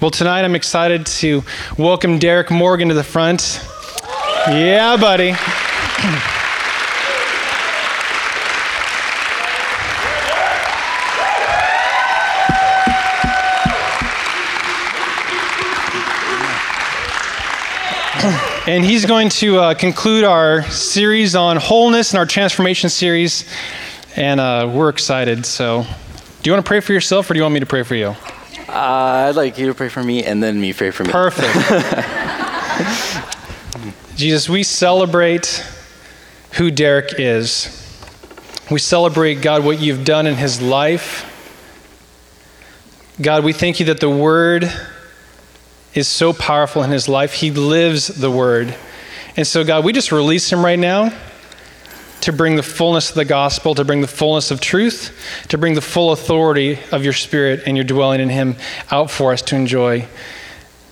Well, tonight I'm excited to welcome Darrick Morgan to the front. Yeah, buddy. and he's going to uh, conclude our series on wholeness and our transformation series. And uh, we're excited. So, do you want to pray for yourself or do you want me to pray for you? Uh, I'd like you to pray for me and then me pray for me. Perfect. Jesus, we celebrate who Darrick is. We celebrate, God, what you've done in his life. God, we thank you that the word is so powerful in his life. He lives the word. And so, God, we just release him right now to bring the fullness of the gospel, to bring the fullness of truth, to bring the full authority of your spirit and your dwelling in him out for us to enjoy.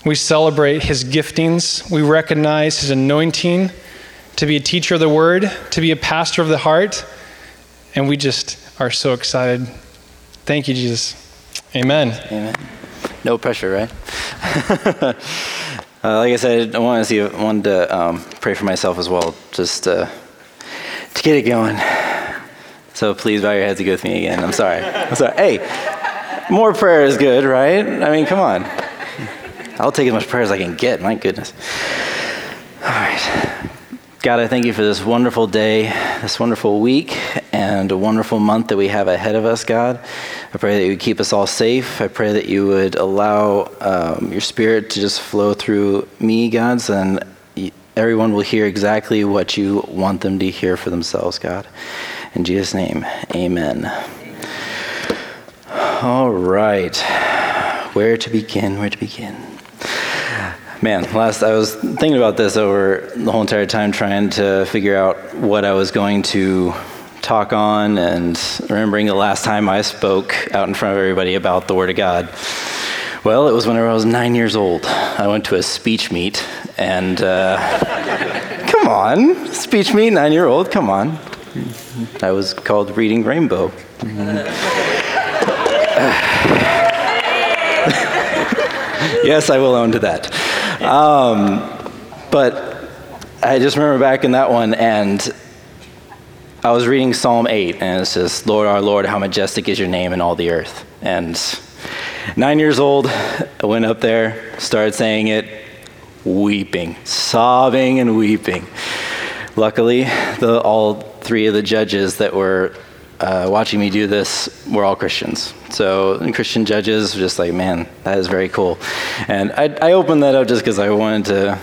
We celebrate his giftings. We recognize his anointing to be a teacher of the word, to be a pastor of the heart. And we just are so excited. Thank you, Jesus. Amen. Amen. No pressure, right? uh, like I said, I wanted to see, wanted to um, pray for myself as well, just uh, to get it going. So please bow your heads and go with me again. I'm sorry. I'm sorry. Hey, more prayer is good, right? I mean, come on. I'll take as much prayer as I can get. My goodness. All right. God, I thank you for this wonderful day, this wonderful week, and a wonderful month that we have ahead of us, God. I pray that you would keep us all safe. I pray that you would allow um, your spirit to just flow through me, God, and everyone will hear exactly what you want them to hear for themselves, God. In Jesus' name, amen. All right. Where to begin? Where to begin? Man, last I was thinking about this over the whole entire time, trying to figure out what I was going to talk on, and remembering the last time I spoke out in front of everybody about the Word of God. Well, it was whenever I was nine years old. I went to a speech meet, and uh, come on, speech meet, nine year old, come on. I was called Reading Rainbow. yes, I will own to that. Um, but I just remember back in that one, and I was reading Psalm 8, and it says, Lord, our Lord, how majestic is your name in all the earth. And nine years old, I went up there, started saying it, weeping, sobbing and weeping. Luckily, the, all three of the judges that were uh, watching me do this were all Christians. So Christian judges were just like, man, that is very cool. And I, I opened that up just because I wanted to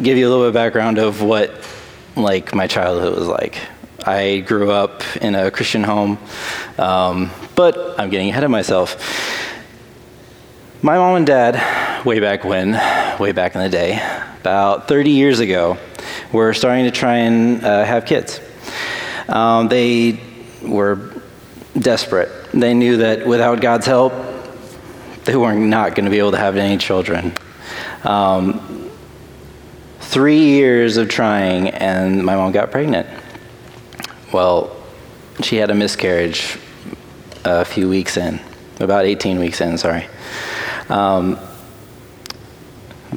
give you a little bit of background of what like my childhood was like. I grew up in a Christian home, um, but I'm getting ahead of myself. My mom and dad, way back when, way back in the day, about 30 years ago, were starting to try and uh, have kids. Um, they were desperate. They knew that without God's help, they were not going to be able to have any children. Um, three years of trying, and my mom got pregnant. Well, she had a miscarriage a few weeks in, about 18 weeks in, sorry. Um,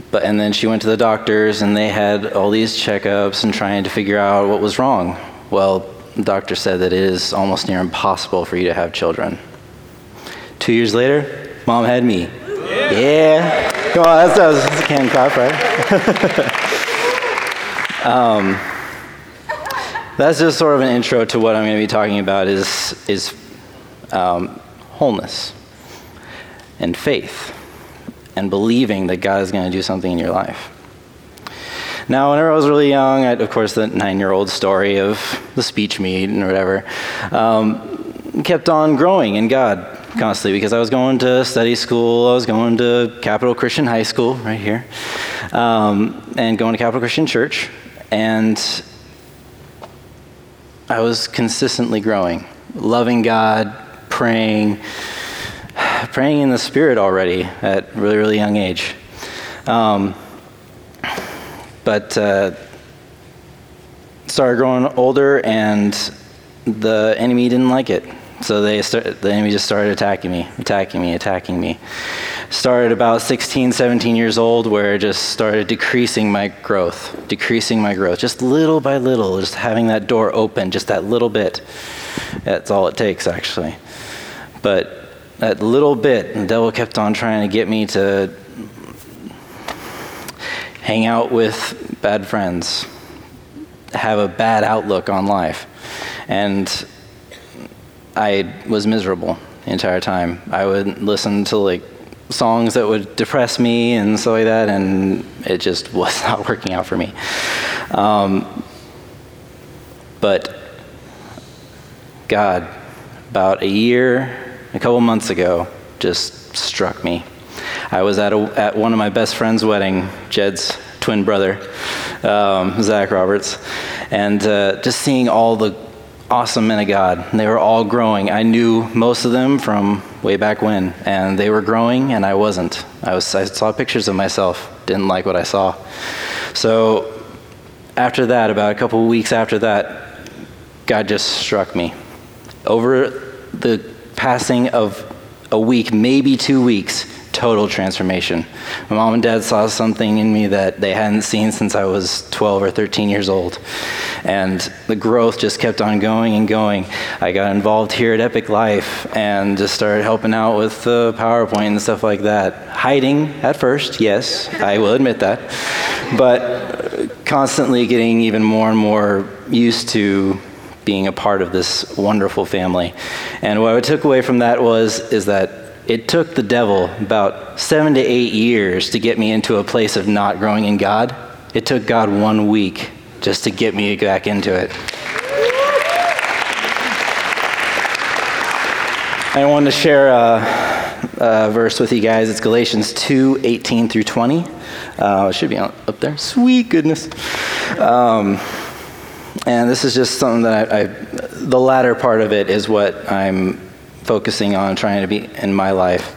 but and then she went to the doctors, and they had all these checkups and trying to figure out what was wrong. Well, the doctor said that it is almost near impossible for you to have children. Two years later, mom had me. Yeah. yeah. Come on, that's, that's a can clap, right? um, that's just sort of an intro to what I'm going to be talking about is, is um, wholeness and faith and believing that God is going to do something in your life. Now, whenever I was really young, I of course, the nine year old story of the speech meet and whatever, um, kept on growing in God constantly because I was going to study school, I was going to Capital Christian High School right here, um, and going to Capital Christian Church, and I was consistently growing, loving God, praying, praying in the Spirit already at really, really young age. Um, but uh, started growing older, and the enemy didn't like it. So they start, the enemy just started attacking me, attacking me, attacking me. started about 16, 17 years old, where it just started decreasing my growth, decreasing my growth, just little by little, just having that door open, just that little bit. That's all it takes, actually. But that little bit, the devil kept on trying to get me to hang out with bad friends, have a bad outlook on life. And I was miserable the entire time. I would listen to like songs that would depress me and stuff like that, and it just was not working out for me. Um, but God, about a year, a couple months ago, just struck me. I was at, a, at one of my best friend's wedding, Jed's twin brother, um, Zach Roberts, and uh, just seeing all the awesome men of God. They were all growing. I knew most of them from way back when, and they were growing, and I wasn't. I, was, I saw pictures of myself, didn't like what I saw. So after that, about a couple weeks after that, God just struck me. Over the passing of a week, maybe two weeks, total transformation. My mom and dad saw something in me that they hadn't seen since I was 12 or 13 years old. And the growth just kept on going and going. I got involved here at Epic Life and just started helping out with the PowerPoint and stuff like that. Hiding at first, yes, I will admit that. But constantly getting even more and more used to being a part of this wonderful family. And what I took away from that was is that it took the devil about seven to eight years to get me into a place of not growing in God. It took God one week just to get me back into it. I wanted to share a, a, verse with you guys. It's Galatians 2 18 through 20. Uh, it should be up there. Sweet goodness. Um, and this is just something that I, I, the latter part of it is what I'm focusing on trying to be in my life.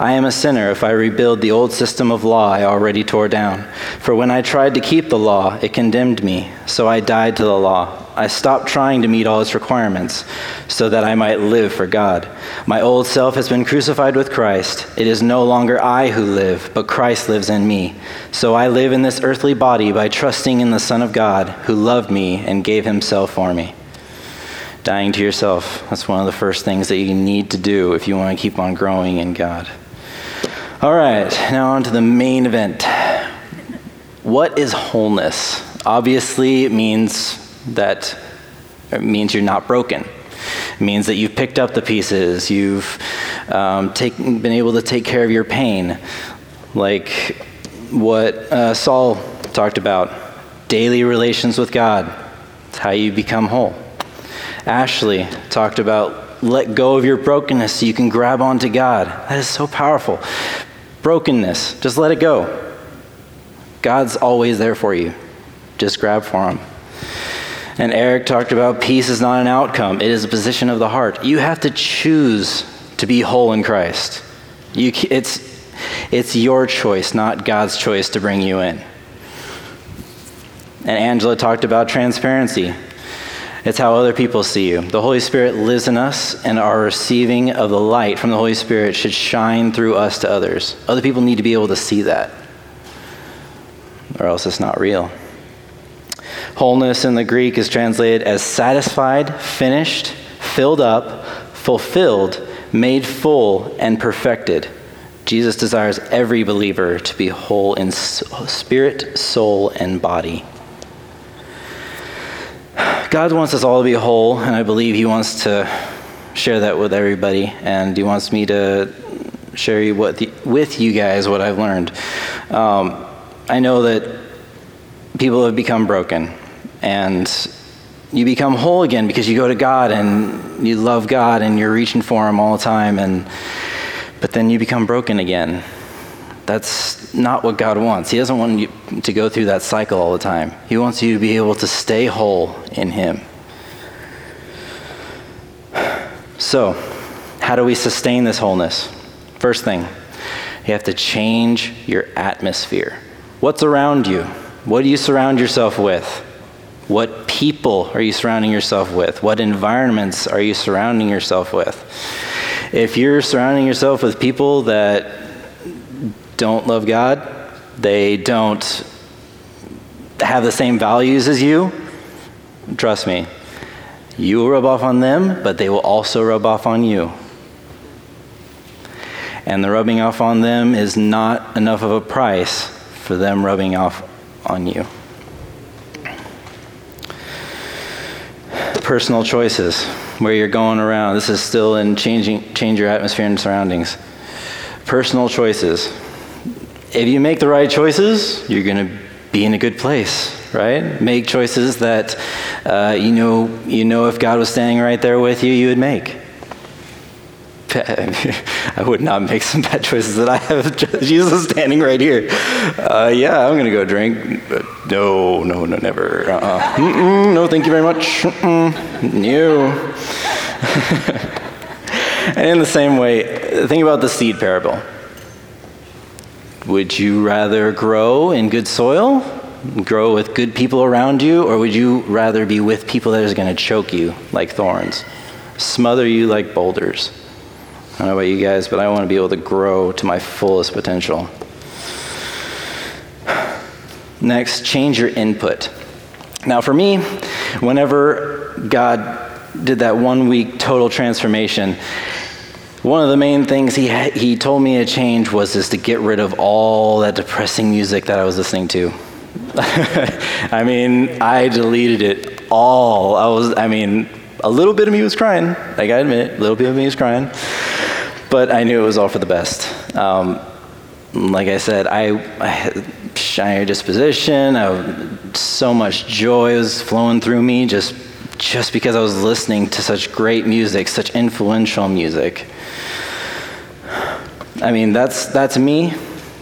I am a sinner if I rebuild the old system of law I already tore down. For when I tried to keep the law, it condemned me, so I died to the law. I stopped trying to meet all its requirements so that I might live for God. My old self has been crucified with Christ. It is no longer I who live, but Christ lives in me. So I live in this earthly body by trusting in the Son of God who loved me and gave himself for me dying to yourself. That's one of the first things that you need to do if you want to keep on growing in God. All right, now on to the main event. What is wholeness? Obviously, it means that means you're not broken. It means that you've picked up the pieces. You've um, take, been able to take care of your pain, like what uh, Saul talked about. Daily relations with God. It's how you become whole. Ashley talked about let go of your brokenness so you can grab onto God. That is so powerful. Brokenness, just let it go. God's always there for you. Just grab for Him. And Eric talked about peace is not an outcome, it is a position of the heart. You have to choose to be whole in Christ. You, it's, it's your choice, not God's choice to bring you in. And Angela talked about transparency. It's how other people see you. The Holy Spirit lives in us, and our receiving of the light from the Holy Spirit should shine through us to others. Other people need to be able to see that, or else it's not real. Wholeness in the Greek is translated as satisfied, finished, filled up, fulfilled, made full, and perfected. Jesus desires every believer to be whole in spirit, soul, and body. God wants us all to be whole, and I believe He wants to share that with everybody, and He wants me to share what the, with you guys what I've learned. Um, I know that people have become broken, and you become whole again because you go to God and you love God and you're reaching for Him all the time, and but then you become broken again that's not what God wants. He doesn't want you to go through that cycle all the time. He wants you to be able to stay whole in Him. So, how do we sustain this wholeness? First thing, you have to change your atmosphere. What's around you? What do you surround yourself with? What people are you surrounding yourself with? What environments are you surrounding yourself with? If you're surrounding yourself with people that don't love God, they don't have the same values as you, trust me, you will rub off on them, but they will also rub off on you. And the rubbing off on them is not enough of a price for them rubbing off on you. Personal choices, where you're going around. This is still in changing change your atmosphere and surroundings. Personal choices. If you make the right choices, you're going to be in a good place, right? Make choices that uh, you know you know if God was standing right there with you, you would make. I would not make some bad choices that I have Jesus standing right here. Uh, yeah, I'm gonna go drink. No, no, no, never. Uh-uh. no, thank you very much. No. and in the same way, think about the seed parable. Would you rather grow in good soil, grow with good people around you, or would you rather be with people that is going to choke you like thorns, smother you like boulders? I don't know about you guys, but I want to be able to grow to my fullest potential. Next, change your input. Now, for me, whenever God did that one week total transformation, one of the main things he, he told me to change was just to get rid of all that depressing music that I was listening to. I mean, I deleted it all. I was, I mean, a little bit of me was crying. I gotta admit, a little bit of me was crying. But I knew it was all for the best. Um, like I said, I, I shinier disposition. I, so much joy was flowing through me just just because I was listening to such great music, such influential music. I mean, that's, that's me.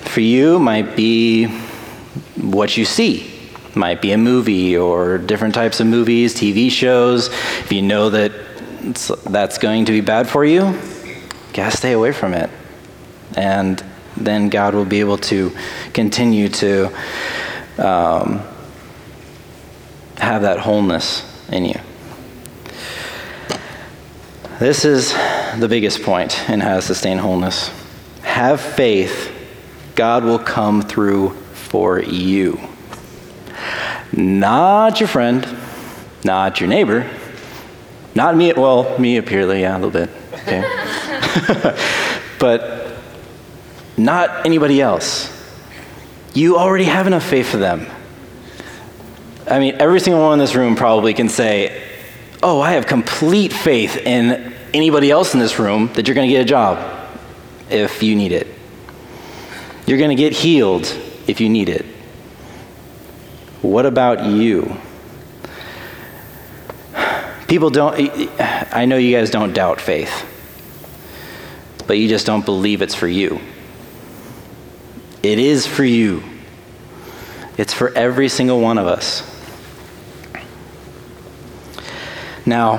For you, might be what you see. Might be a movie or different types of movies, TV shows. If you know that that's going to be bad for you, gotta stay away from it. And then God will be able to continue to um, have that wholeness in you. This is the biggest point in how to sustain wholeness. Have faith, God will come through for you. Not your friend, not your neighbor, not me, well, me here, yeah, a little bit, okay. but not anybody else. You already have enough faith for them. I mean, every single one in this room probably can say, Oh, I have complete faith in anybody else in this room that you're going to get a job if you need it. You're going to get healed if you need it. What about you? People don't, I know you guys don't doubt faith, but you just don't believe it's for you. It is for you, it's for every single one of us. Now,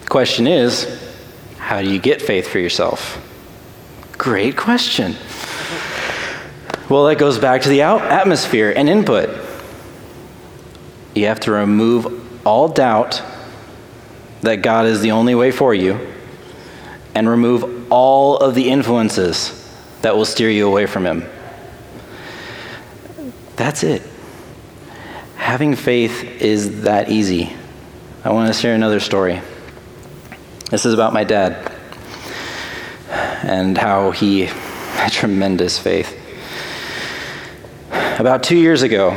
the question is, how do you get faith for yourself? Great question. Well, that goes back to the atmosphere and input. You have to remove all doubt that God is the only way for you and remove all of the influences that will steer you away from Him. That's it. Having faith is that easy. I want to share another story. This is about my dad and how he had tremendous faith. About two years ago,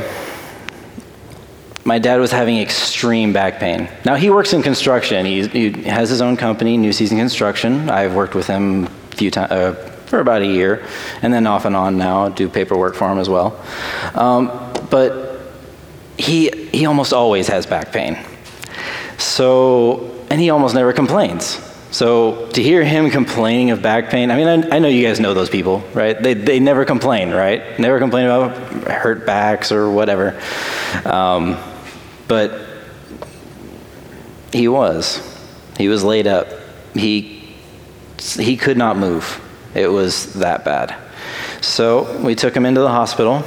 my dad was having extreme back pain. Now, he works in construction. He, he has his own company, New Season Construction. I've worked with him a few times. Uh, for about a year, and then off and on now, do paperwork for him as well. Um, but he, he almost always has back pain. So, and he almost never complains. So to hear him complaining of back pain, I mean, I, I, know you guys know those people, right? They, they never complain, right? Never complain about hurt backs or whatever. Um, but he was. He was laid up. He, he could not move. It was that bad. So we took him into the hospital,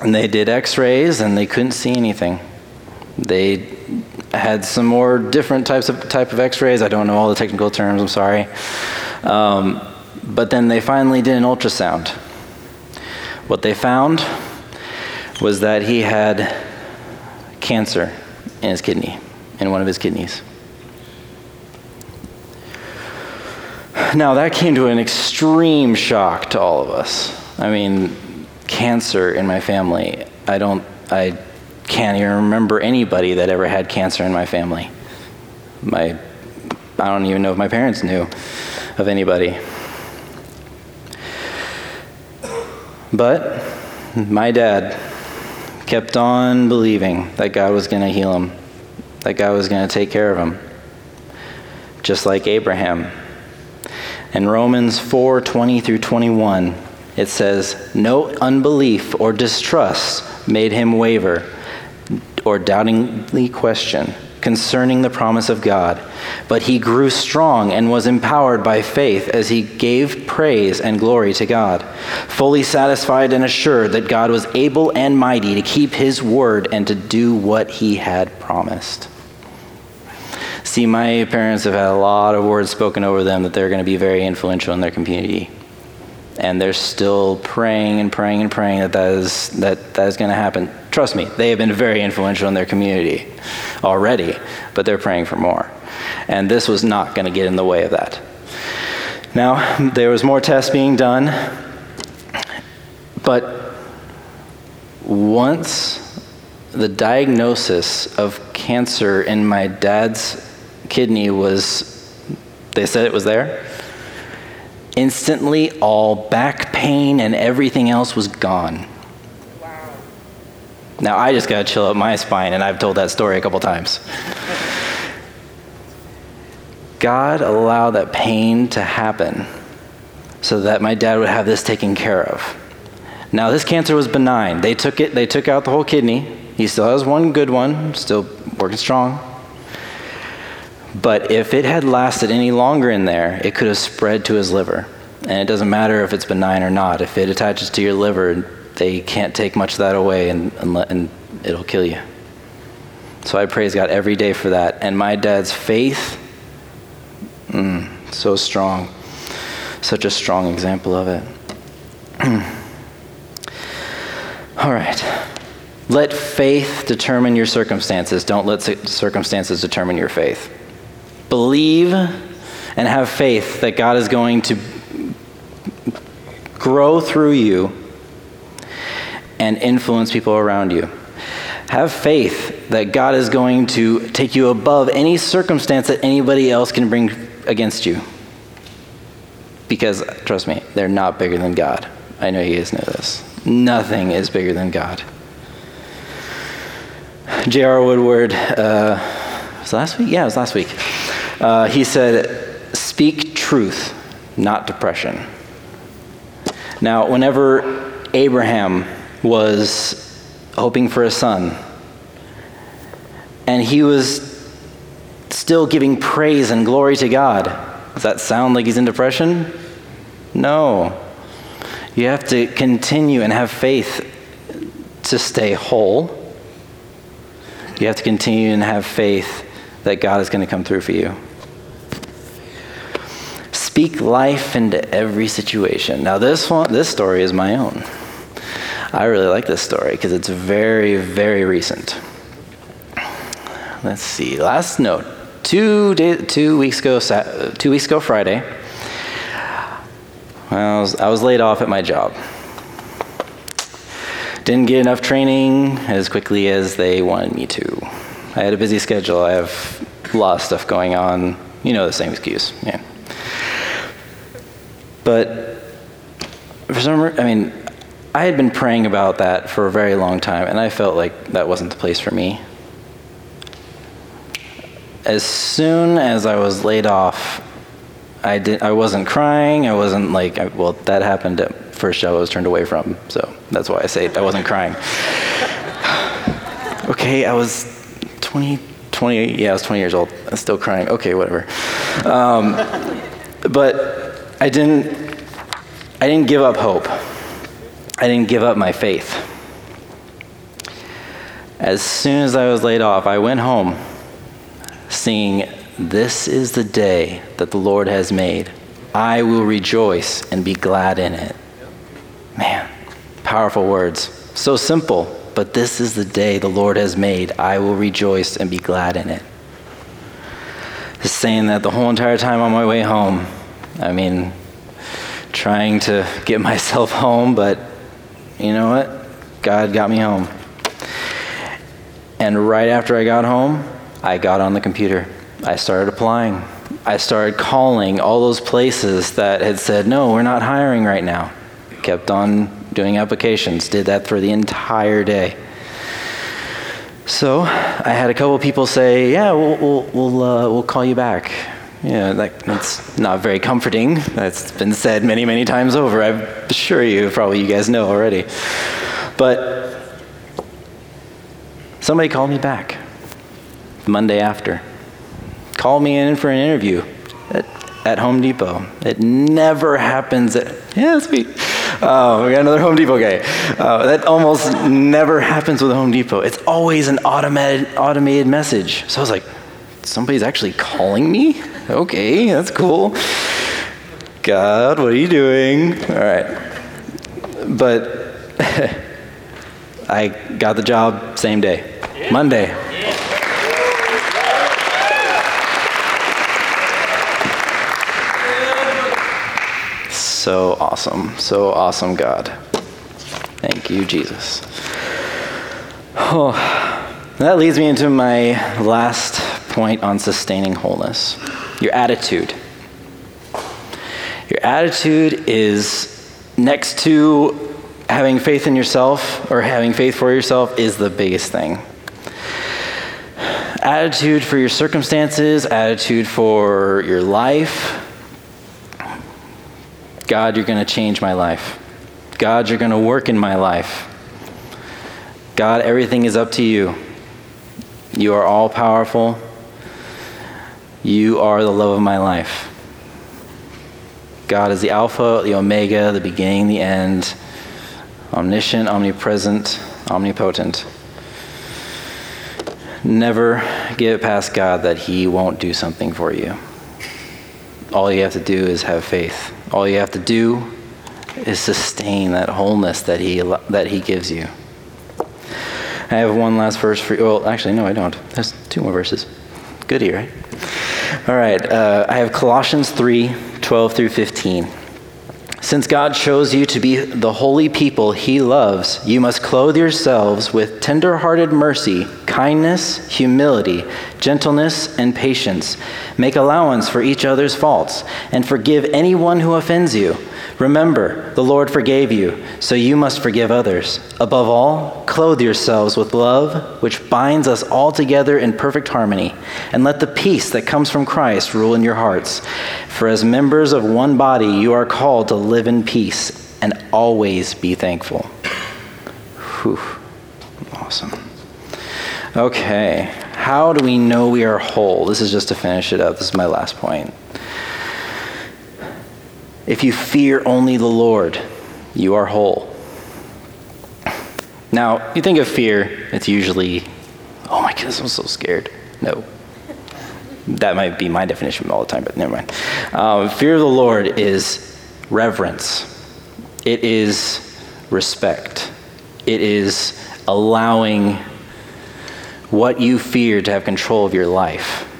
and they did x rays, and they couldn't see anything. They had some more different types of type of X-rays. I don't know all the technical terms. I'm sorry. Um, but then they finally did an ultrasound, What they found was that he had cancer in his kidney, in one of his kidneys. Now, that came to an extreme shock to all of us. I mean, cancer in my family. I don't, I can't even remember anybody that ever had cancer in my family. My, I don't even know if my parents knew of anybody. But my dad kept on believing that God was going to heal him, that God was going to take care of him, just like Abraham. In Romans 4 20 through 21, it says, No unbelief or distrust made him waver or doubtingly question concerning the promise of God, but he grew strong and was empowered by faith as he gave praise and glory to God, fully satisfied and assured that God was able and mighty to keep his word and to do what he had promised. See, my parents have had a lot of words spoken over them that they're going to be very influential in their community. And they're still praying and praying and praying that that is, that, that is going to happen. Trust me, they have been very influential in their community already, but they're praying for more. And this was not going to get in the way of that. Now, there was more tests being done, but once the diagnosis of cancer in my dad's kidney was, they said it was there, instantly all back pain and everything else was gone. Wow. Now, I just got to chill up my spine, and I've told that story a couple times. God allowed that pain to happen so that my dad would have this taken care of. Now, this cancer was benign. They took it, they took out the whole kidney. He still has one good one, still working strong. But if it had lasted any longer in there, it could have spread to his liver. And it doesn't matter if it's benign or not. If it attaches to your liver, they can't take much of that away and, and, it'll kill you. So I praise God every day for that. And my dad's faith, mm, so strong. Such a strong example of it. All right. Let faith determine your circumstances. Don't let circumstances determine your faith. Believe and have faith that God is going to grow through you and influence people around you. Have faith that God is going to take you above any circumstance that anybody else can bring against you. Because, trust me, they're not bigger than God. I know you guys know this. Nothing is bigger than God. J.R. Woodward, uh, was last week? Yeah, it was last week. Uh, he said, Speak truth, not depression. Now, whenever Abraham was hoping for a son, and he was still giving praise and glory to God, does that sound like he's in depression? No. You have to continue and have faith to stay whole. You have to continue and have faith that God is going to come through for you. Speak life into every situation. Now, this one, this story is my own. I really like this story because it's very, very recent. Let's see. Last note. Two day, two weeks ago, two weeks ago Friday. I was, I was laid off at my job. Didn't get enough training as quickly as they wanted me to. I had a busy schedule. I have a lot of stuff going on. You know the same excuse. Yeah. But for some reason, I mean, I had been praying about that for a very long time, and I felt like that wasn't the place for me. As soon as I was laid off, I did. I wasn't crying. I wasn't like. I, well, that happened at first job I was turned away from, so that's why I say I wasn't crying. okay, I was 20, 20. Yeah, I was 20 years old. I'm still crying. Okay, whatever. Um, but I didn't, I didn't give up hope. I didn't give up my faith. As soon as I was laid off, I went home singing, This is the day that the Lord has made. I will rejoice and be glad in it. Man, Powerful words. So simple, but this is the day the Lord has made. I will rejoice and be glad in it. Just saying that the whole entire time on my way home. I mean, trying to get myself home, but you know what? God got me home. And right after I got home, I got on the computer. I started applying. I started calling all those places that had said, no, we're not hiring right now. Kept on doing applications, did that for the entire day. So I had a couple people say, yeah, we'll, we'll, we'll, uh, we'll call you back. Yeah, that, that's not very comforting. That's been said many, many times over. I'm sure you, probably you guys know already. But somebody called me back Monday after. Called me in for an interview at, at Home Depot. It never happens at, yeah, sweet. Oh, we got another Home Depot guy. Uh, that almost never happens with Home Depot. It's always an automated, automated message. So I was like, somebody's actually calling me? Okay, that's cool. God, what are you doing? All right. But I got the job same day, Monday. So awesome. So awesome, God. Thank you, Jesus. Oh, that leads me into my last point on sustaining wholeness your attitude. Your attitude is next to having faith in yourself or having faith for yourself is the biggest thing. Attitude for your circumstances, attitude for your life. God, you're going to change my life. God, you're going to work in my life. God, everything is up to you. You are all powerful. You are the love of my life. God is the Alpha, the Omega, the beginning, the end, omniscient, omnipresent, omnipotent. Never get past God that He won't do something for you. All you have to do is have faith. All you have to do is sustain that wholeness that He, that he gives you. I have one last verse for you. Well, actually, no, I don't. There's two more verses. Goody, right? All right. Uh, I have Colossians 3 12 through 15. Since God chose you to be the holy people he loves, you must clothe yourselves with tender-hearted mercy, kindness, humility, gentleness, and patience. Make allowance for each other's faults, and forgive anyone who offends you. Remember, the Lord forgave you, so you must forgive others. Above all, clothe yourselves with love, which binds us all together in perfect harmony. And let the peace that comes from Christ rule in your hearts. For as members of one body, you are called to live in peace and always be thankful. Whew. Awesome. Okay, how do we know we are whole? This is just to finish it up. This is my last point. If you fear only the Lord, you are whole. Now, you think of fear, it's usually, oh my goodness, I'm so scared. No. That might be my definition all the time, but never mind. Um, fear of the Lord is reverence, it is respect, it is allowing what you fear to have control of your life.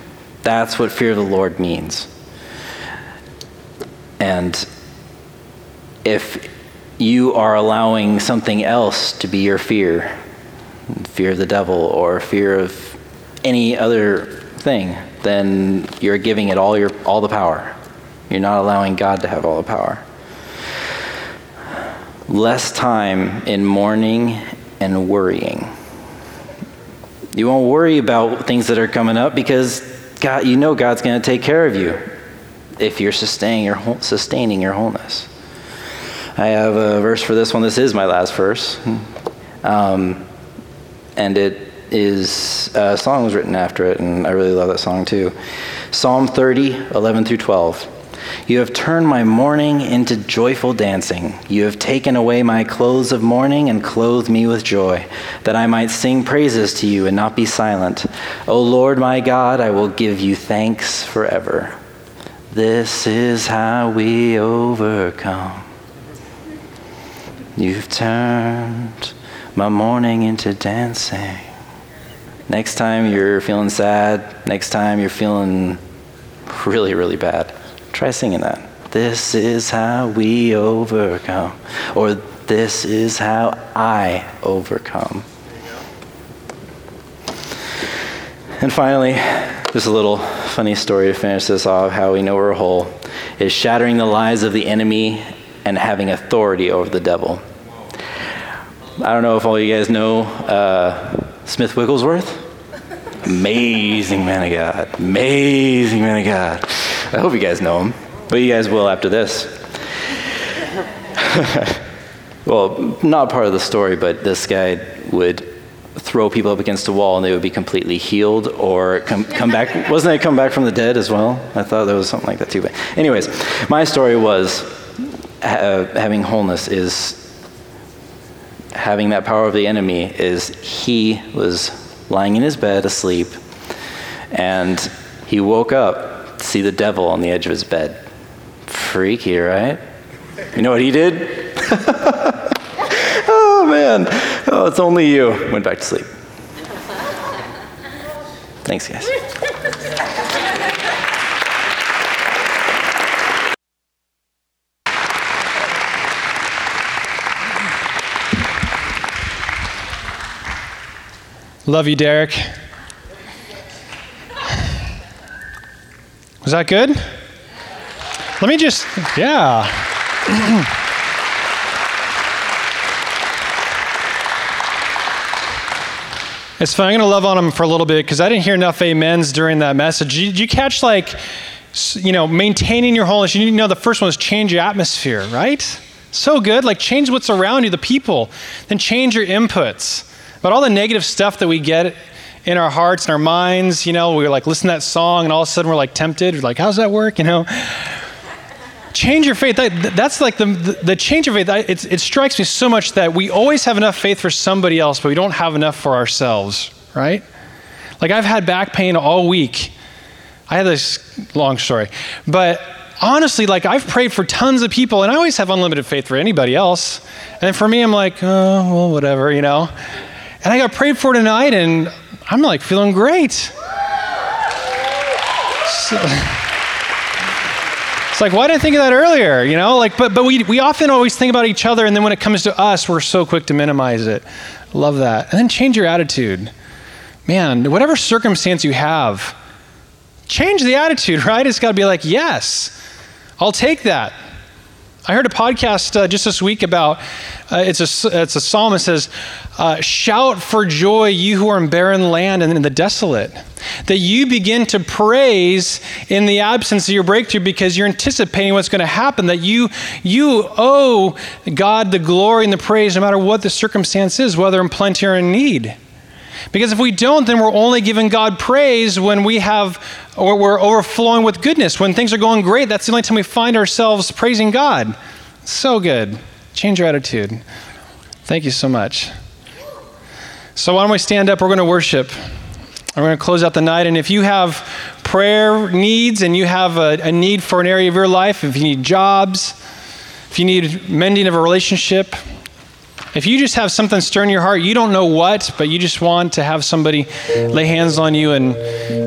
That's what fear of the Lord means. And if you are allowing something else to be your fear, fear of the devil or fear of any other thing, then you're giving it all your all the power. You're not allowing God to have all the power. Less time in mourning and worrying. You won't worry about things that are coming up because God, you know God's going to take care of you if you're sustaining your, sustaining your wholeness. I have a verse for this one. This is my last verse. Um, and it is a song was written after it, and I really love that song too. Psalm 30, 11 through 12. You have turned my mourning into joyful dancing. You have taken away my clothes of mourning and clothed me with joy, that I might sing praises to you and not be silent. O Lord my God, I will give you thanks forever. This is how we overcome. You've turned my morning into dancing. Next time you're feeling sad, next time you're feeling really, really bad, try singing that. This is how we overcome. Or this is how I overcome. And finally, just a little funny story to finish this off how we know we're whole is shattering the lies of the enemy and having authority over the devil. I don't know if all you guys know uh, Smith Wigglesworth. Amazing man of God. Amazing man of God. I hope you guys know him, but you guys will after this. well, not part of the story, but this guy would throw people up against a wall and they would be completely healed or come, come back. Wasn't it come back from the dead as well? I thought there was something like that too. But, anyways, my story was having wholeness is having that power of the enemy is he was lying in his bed asleep and he woke up to see the devil on the edge of his bed. Freaky, right? You know what he did? oh man, oh, it's only you. Went back to sleep. Thanks, guys. Love you, Darrick. Was that good? Let me just, yeah. it's fine. I'm going to love on them for a little bit because I didn't hear enough amens during that message. Did you catch, like, you know, maintaining your holiness? You need to know the first one is change your atmosphere, right? So good. Like, change what's around you, the people, then change your inputs. But all the negative stuff that we get in our hearts and our minds, you know, we're like listen to that song and all of a sudden we're like tempted. We're like, how's that work? You know? Change your faith. That, that's like the, the, the, change of faith. It, it strikes me so much that we always have enough faith for somebody else, but we don't have enough for ourselves, right? Like I've had back pain all week. I had this long story, but honestly, like I've prayed for tons of people, and I always have unlimited faith for anybody else. And for me, I'm like, oh, well, whatever, you know. And I got prayed for tonight, and I'm like feeling great. So, it's like, why did I think of that earlier? You know, like, but, but we, we often always think about each other, and then when it comes to us, we're so quick to minimize it. Love that. And then change your attitude. Man, whatever circumstance you have, change the attitude, right? It's got to be like, yes, I'll take that. I heard a podcast uh, just this week about uh, it's a it's a psalm that says, uh, "Shout for joy, you who are in barren land and in the desolate, that you begin to praise in the absence of your breakthrough because you're anticipating what's going to happen. That you you owe God the glory and the praise no matter what the circumstance is, whether in plenty or in need." Because if we don't, then we're only giving God praise when we have, or we're overflowing with goodness. When things are going great, that's the only time we find ourselves praising God. So good. Change your attitude. Thank you so much. So, why don't we stand up? We're going to worship. We're going to close out the night. And if you have prayer needs and you have a, a need for an area of your life, if you need jobs, if you need mending of a relationship, if you just have something stirring your heart, you don't know what, but you just want to have somebody lay hands on you and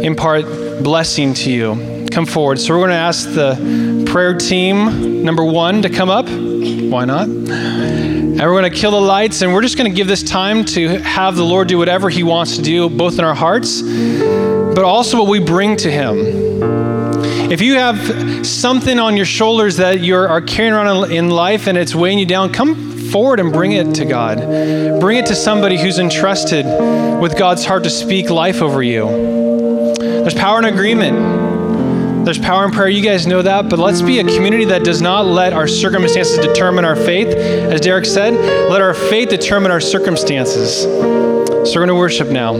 impart blessing to you, come forward. So we're going to ask the prayer team, number one, to come up. Why not? And we're going to kill the lights, and we're just going to give this time to have the Lord do whatever He wants to do, both in our hearts, but also what we bring to Him. If you have something on your shoulders that you are carrying around in life and it's weighing you down, come forward and bring it to God. Bring it to somebody who's entrusted with God's heart to speak life over you. There's power in agreement. There's power in prayer. You guys know that. But let's be a community that does not let our circumstances determine our faith. As Darrick said, let our faith determine our circumstances. So we're going to worship now.